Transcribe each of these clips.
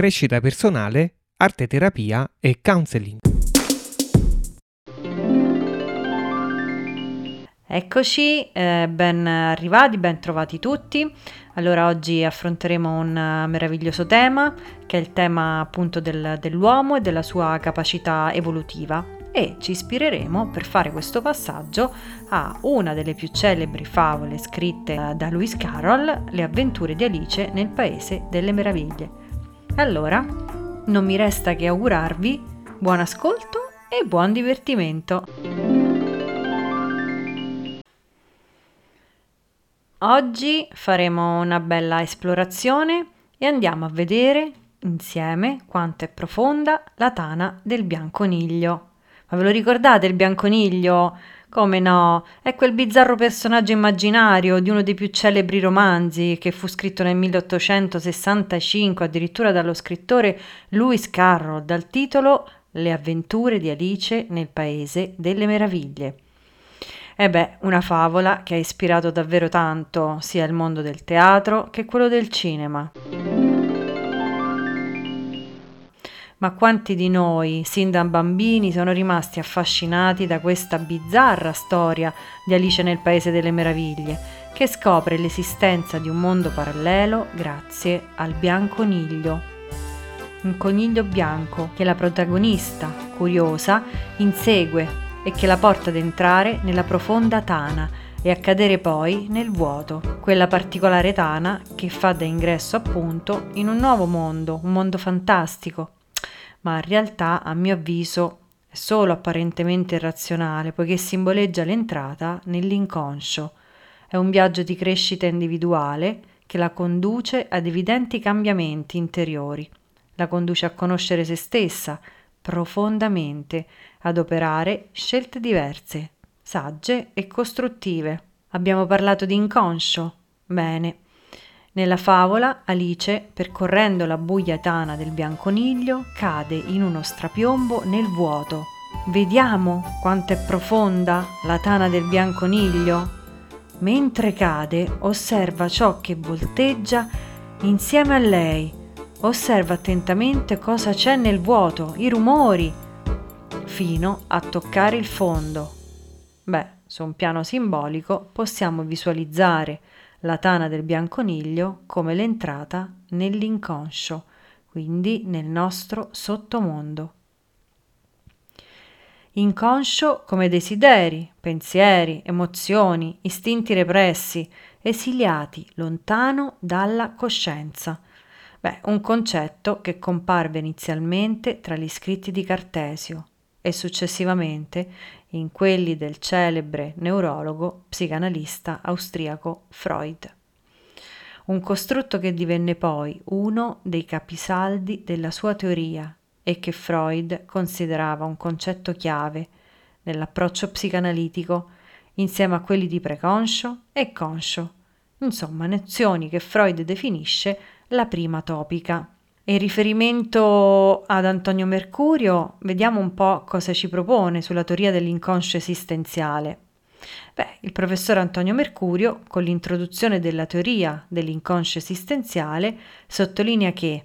crescita personale, arte terapia e counseling. Eccoci, eh, ben arrivati, ben trovati tutti. Allora oggi affronteremo un meraviglioso tema che è il tema appunto del, dell'uomo e della sua capacità evolutiva e ci ispireremo per fare questo passaggio a una delle più celebri favole scritte da Lewis Carroll, Le avventure di Alice nel Paese delle Meraviglie. Allora, non mi resta che augurarvi buon ascolto e buon divertimento. Oggi faremo una bella esplorazione e andiamo a vedere insieme quanto è profonda la tana del bianconiglio. Ma ve lo ricordate il bianconiglio? Come no? È quel bizzarro personaggio immaginario di uno dei più celebri romanzi che fu scritto nel 1865 addirittura dallo scrittore Lewis Carroll dal titolo Le avventure di Alice nel Paese delle Meraviglie. E beh, una favola che ha ispirato davvero tanto sia il mondo del teatro che quello del cinema. Ma quanti di noi, sin da bambini, sono rimasti affascinati da questa bizzarra storia di Alice nel Paese delle Meraviglie, che scopre l'esistenza di un mondo parallelo grazie al bianconiglio. Un coniglio bianco che la protagonista, curiosa, insegue e che la porta ad entrare nella profonda tana e a cadere poi nel vuoto, quella particolare tana che fa da ingresso appunto in un nuovo mondo, un mondo fantastico, ma in realtà a mio avviso è solo apparentemente irrazionale poiché simboleggia l'entrata nell'inconscio. È un viaggio di crescita individuale che la conduce ad evidenti cambiamenti interiori, la conduce a conoscere se stessa profondamente ad operare scelte diverse, sagge e costruttive. Abbiamo parlato di inconscio? Bene. Nella favola, Alice, percorrendo la buia tana del bianconiglio, cade in uno strapiombo nel vuoto. Vediamo quanto è profonda la tana del bianconiglio? Mentre cade, osserva ciò che volteggia insieme a lei. Osserva attentamente cosa c'è nel vuoto, i rumori, fino a toccare il fondo. Beh, su un piano simbolico possiamo visualizzare la tana del bianconiglio come l'entrata nell'inconscio, quindi nel nostro sottomondo. Inconscio come desideri, pensieri, emozioni, istinti repressi, esiliati lontano dalla coscienza. Beh, un concetto che comparve inizialmente tra gli scritti di Cartesio, e successivamente in quelli del celebre neurologo psicanalista austriaco Freud. Un costrutto che divenne poi uno dei capisaldi della sua teoria e che Freud considerava un concetto chiave nell'approccio psicanalitico insieme a quelli di preconscio e conscio, insomma nozioni che Freud definisce la prima topica. In riferimento ad Antonio Mercurio, vediamo un po' cosa ci propone sulla teoria dell'inconscio esistenziale. Beh, il professor Antonio Mercurio, con l'introduzione della teoria dell'inconscio esistenziale, sottolinea che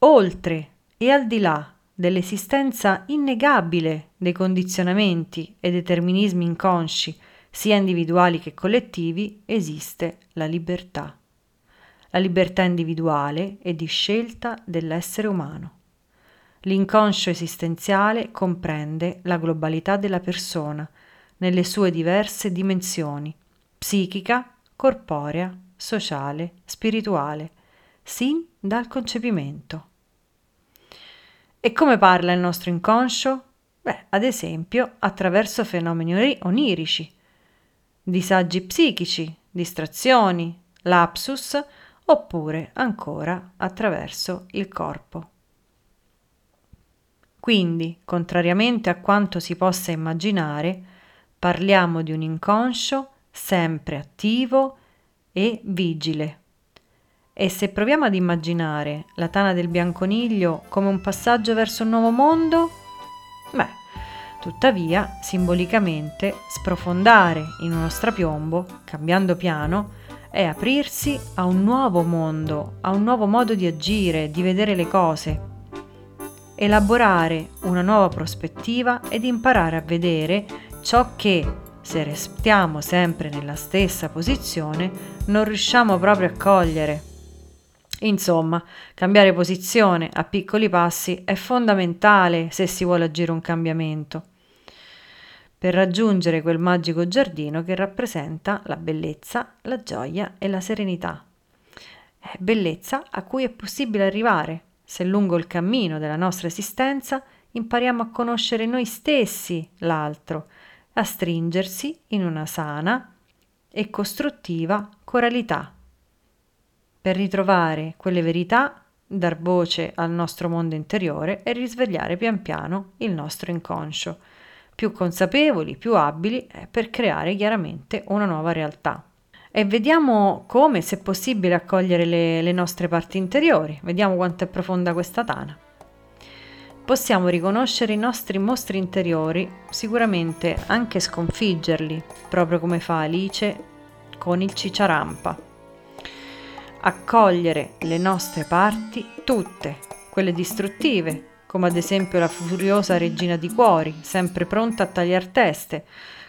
oltre e al di là dell'esistenza innegabile dei condizionamenti e determinismi inconsci, sia individuali che collettivi, esiste la libertà la libertà individuale e di scelta dell'essere umano. L'inconscio esistenziale comprende la globalità della persona nelle sue diverse dimensioni, psichica, corporea, sociale, spirituale, sin dal concepimento. E come parla il nostro inconscio? Beh, ad esempio, attraverso fenomeni onirici, disagi psichici, distrazioni, lapsus oppure ancora attraverso il corpo. Quindi, contrariamente a quanto si possa immaginare, parliamo di un inconscio sempre attivo e vigile. E se proviamo ad immaginare la tana del bianconiglio come un passaggio verso un nuovo mondo, beh, tuttavia, simbolicamente, sprofondare in uno strapiombo, cambiando piano, è aprirsi a un nuovo mondo, a un nuovo modo di agire, di vedere le cose, elaborare una nuova prospettiva ed imparare a vedere ciò che, se restiamo sempre nella stessa posizione, non riusciamo proprio a cogliere. Insomma, cambiare posizione a piccoli passi è fondamentale se si vuole agire un cambiamento, per raggiungere quel magico giardino che rappresenta la bellezza, la gioia e la serenità. È bellezza a cui è possibile arrivare se lungo il cammino della nostra esistenza impariamo a conoscere noi stessi l'altro, a stringersi in una sana e costruttiva coralità per ritrovare quelle verità, dar voce al nostro mondo interiore e risvegliare pian piano il nostro inconscio, più consapevoli, più abili eh, per creare chiaramente una nuova realtà. E vediamo come, se possibile, accogliere le, le nostre parti interiori. Vediamo quanto è profonda questa tana. Possiamo riconoscere i nostri mostri interiori, sicuramente anche sconfiggerli, proprio come fa Alice con il cicciarampa accogliere le nostre parti tutte, quelle distruttive, come ad esempio la furiosa regina di cuori, sempre pronta a tagliar teste.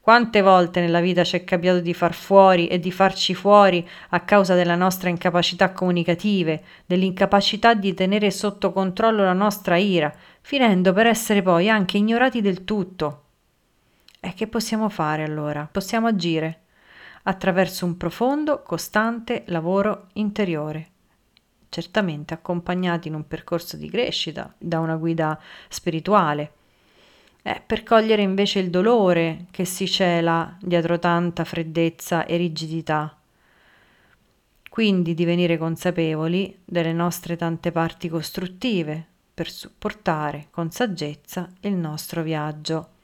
Quante volte nella vita ci è capitato di far fuori e di farci fuori a causa della nostra incapacità comunicative, dell'incapacità di tenere sotto controllo la nostra ira, finendo per essere poi anche ignorati del tutto. E che possiamo fare allora? Possiamo agire attraverso un profondo, costante lavoro interiore, certamente accompagnati in un percorso di crescita da una guida spirituale. Eh, per cogliere invece il dolore che si cela dietro tanta freddezza e rigidità. Quindi divenire consapevoli delle nostre tante parti costruttive per supportare con saggezza il nostro viaggio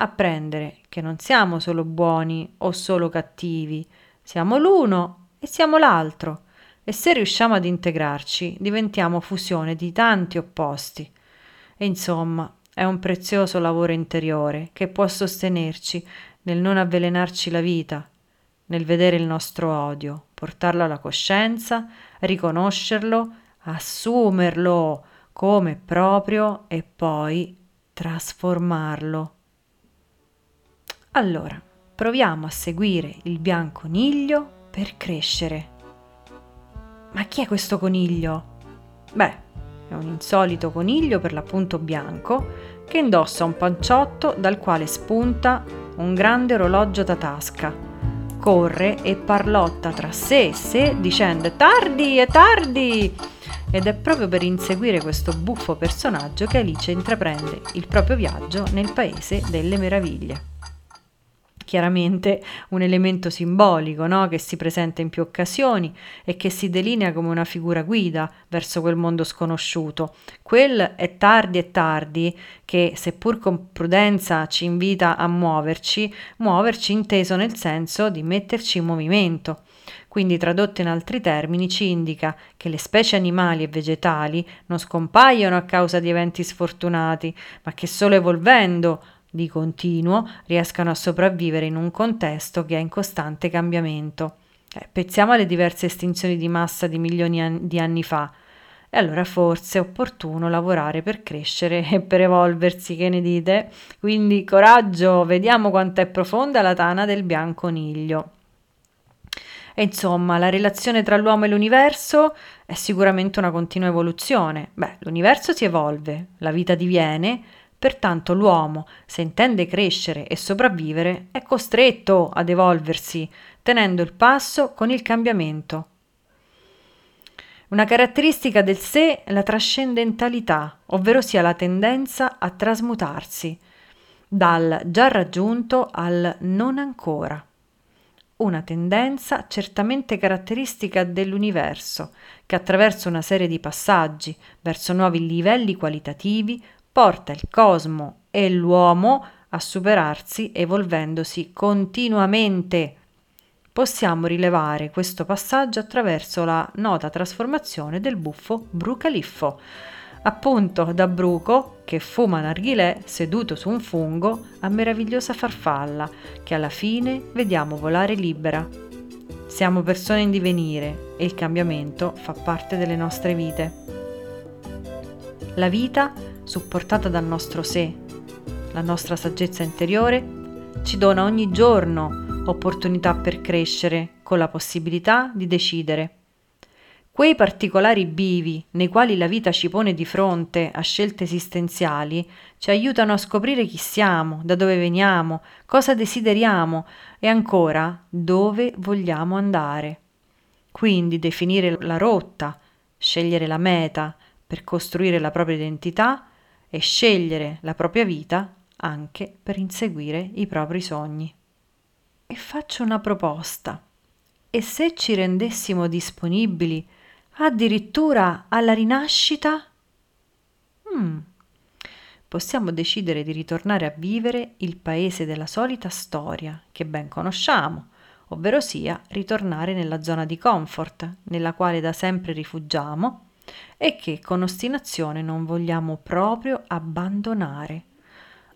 apprendere che non siamo solo buoni o solo cattivi, siamo l'uno e siamo l'altro e se riusciamo ad integrarci diventiamo fusione di tanti opposti. E insomma, è un prezioso lavoro interiore che può sostenerci nel non avvelenarci la vita, nel vedere il nostro odio, portarlo alla coscienza, riconoscerlo, assumerlo come proprio e poi trasformarlo. Allora, proviamo a seguire il bianco coniglio per crescere. Ma chi è questo coniglio? Beh, è un insolito coniglio per l'appunto bianco che indossa un panciotto dal quale spunta un grande orologio da tasca. Corre e parlotta tra sé e sé dicendo è tardi, è tardi! Ed è proprio per inseguire questo buffo personaggio che Alice intraprende il proprio viaggio nel paese delle meraviglie chiaramente un elemento simbolico no? che si presenta in più occasioni e che si delinea come una figura guida verso quel mondo sconosciuto. Quel è tardi e tardi che, seppur con prudenza, ci invita a muoverci, muoverci inteso nel senso di metterci in movimento. Quindi, tradotto in altri termini, ci indica che le specie animali e vegetali non scompaiono a causa di eventi sfortunati, ma che solo evolvendo di continuo riescano a sopravvivere in un contesto che è in costante cambiamento. Eh, pensiamo alle diverse estinzioni di massa di milioni an- di anni fa. E allora forse è opportuno lavorare per crescere e per evolversi, che ne dite? Quindi coraggio, vediamo quanto è profonda la tana del bianconiglio. E insomma, la relazione tra l'uomo e l'universo è sicuramente una continua evoluzione. Beh, l'universo si evolve, la vita diviene, Pertanto l'uomo, se intende crescere e sopravvivere, è costretto ad evolversi, tenendo il passo con il cambiamento. Una caratteristica del sé è la trascendentalità, ovvero sia la tendenza a trasmutarsi dal già raggiunto al non ancora. Una tendenza certamente caratteristica dell'universo, che attraverso una serie di passaggi verso nuovi livelli qualitativi porta il cosmo e l'uomo a superarsi evolvendosi continuamente. Possiamo rilevare questo passaggio attraverso la nota trasformazione del buffo brucaliffo, appunto da bruco che fuma narghilè seduto su un fungo a meravigliosa farfalla che alla fine vediamo volare libera. Siamo persone in divenire e il cambiamento fa parte delle nostre vite. La vita, supportata dal nostro sé, la nostra saggezza interiore, ci dona ogni giorno opportunità per crescere con la possibilità di decidere. Quei particolari bivi nei quali la vita ci pone di fronte a scelte esistenziali ci aiutano a scoprire chi siamo, da dove veniamo, cosa desideriamo e ancora dove vogliamo andare. Quindi definire la rotta, scegliere la meta per costruire la propria identità e scegliere la propria vita anche per inseguire i propri sogni. E faccio una proposta. E se ci rendessimo disponibili addirittura alla rinascita? Hmm. Possiamo decidere di ritornare a vivere il paese della solita storia che ben conosciamo, ovvero sia ritornare nella zona di comfort nella quale da sempre rifugiamo e che con ostinazione non vogliamo proprio abbandonare.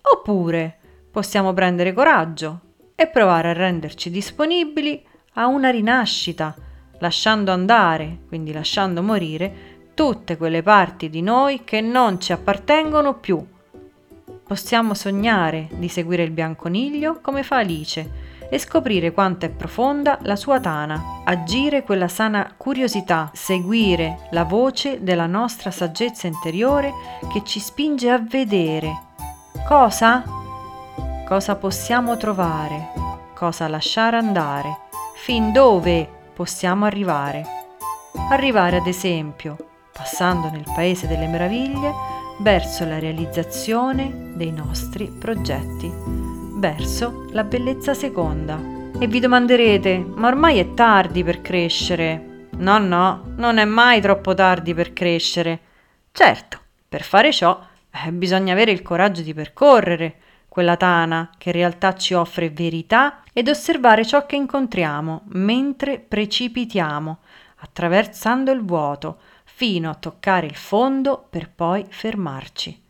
Oppure possiamo prendere coraggio e provare a renderci disponibili a una rinascita, lasciando andare, quindi lasciando morire, tutte quelle parti di noi che non ci appartengono più. Possiamo sognare di seguire il bianconiglio come fa Alice e scoprire quanto è profonda la sua tana, agire quella sana curiosità, seguire la voce della nostra saggezza interiore che ci spinge a vedere Cosa? Cosa possiamo trovare? Cosa lasciare andare? Fin dove possiamo arrivare? Arrivare ad esempio, passando nel Paese delle Meraviglie, verso la realizzazione dei nostri progetti, verso la bellezza seconda. E vi domanderete, ma ormai è tardi per crescere? No, no, non è mai troppo tardi per crescere. Certo, per fare ciò eh, bisogna avere il coraggio di percorrere quella tana che in realtà ci offre verità ed osservare ciò che incontriamo mentre precipitiamo, attraversando il vuoto, fino a toccare il fondo per poi fermarci,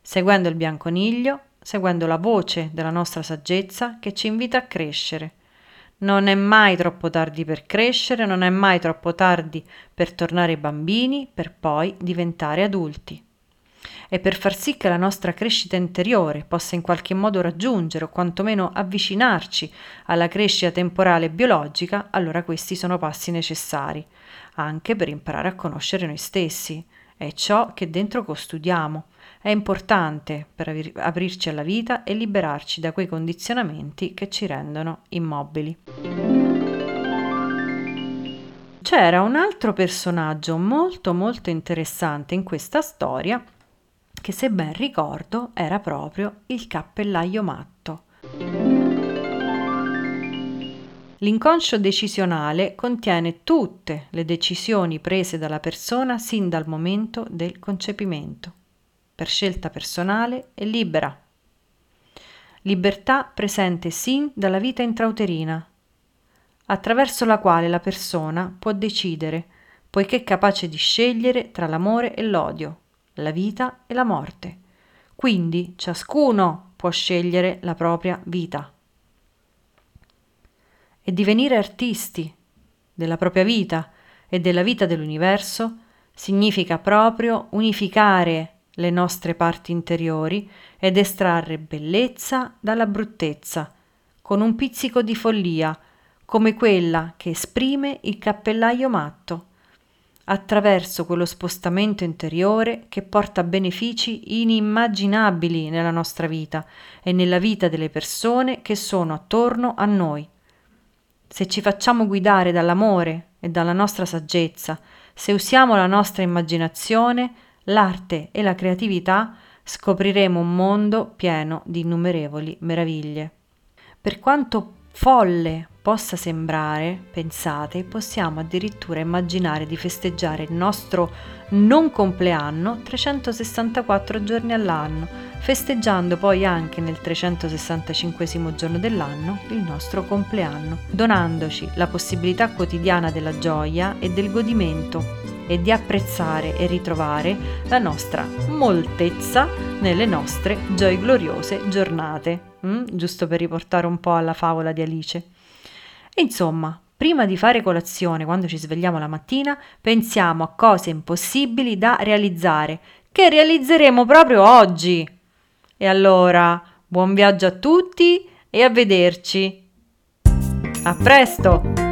seguendo il bianconiglio, seguendo la voce della nostra saggezza che ci invita a crescere. Non è mai troppo tardi per crescere, non è mai troppo tardi per tornare bambini, per poi diventare adulti e per far sì che la nostra crescita interiore possa in qualche modo raggiungere o quantomeno avvicinarci alla crescita temporale biologica, allora questi sono passi necessari, anche per imparare a conoscere noi stessi. È ciò che dentro custodiamo. È importante per aprirci alla vita e liberarci da quei condizionamenti che ci rendono immobili. C'era un altro personaggio molto molto interessante in questa storia che se ben ricordo era proprio il cappellaio matto. L'inconscio decisionale contiene tutte le decisioni prese dalla persona sin dal momento del concepimento, per scelta personale e libera. Libertà presente sin dalla vita intrauterina, attraverso la quale la persona può decidere, poiché è capace di scegliere tra l'amore e l'odio, la vita e la morte. Quindi ciascuno può scegliere la propria vita. E divenire artisti della propria vita e della vita dell'universo significa proprio unificare le nostre parti interiori ed estrarre bellezza dalla bruttezza, con un pizzico di follia, come quella che esprime il cappellaio matto attraverso quello spostamento interiore che porta benefici inimmaginabili nella nostra vita e nella vita delle persone che sono attorno a noi. Se ci facciamo guidare dall'amore e dalla nostra saggezza, se usiamo la nostra immaginazione, l'arte e la creatività, scopriremo un mondo pieno di innumerevoli meraviglie. Per quanto folle possa sembrare, pensate, possiamo addirittura immaginare di festeggiare il nostro non compleanno 364 giorni all'anno, festeggiando poi anche nel 365 giorno dell'anno il nostro compleanno, donandoci la possibilità quotidiana della gioia e del godimento e di apprezzare e ritrovare la nostra moltezza nelle nostre gioie gloriose giornate, mm? giusto per riportare un po' alla favola di Alice. Insomma, Prima di fare colazione, quando ci svegliamo la mattina, pensiamo a cose impossibili da realizzare, che realizzeremo proprio oggi. E allora, buon viaggio a tutti e a vederci. A presto!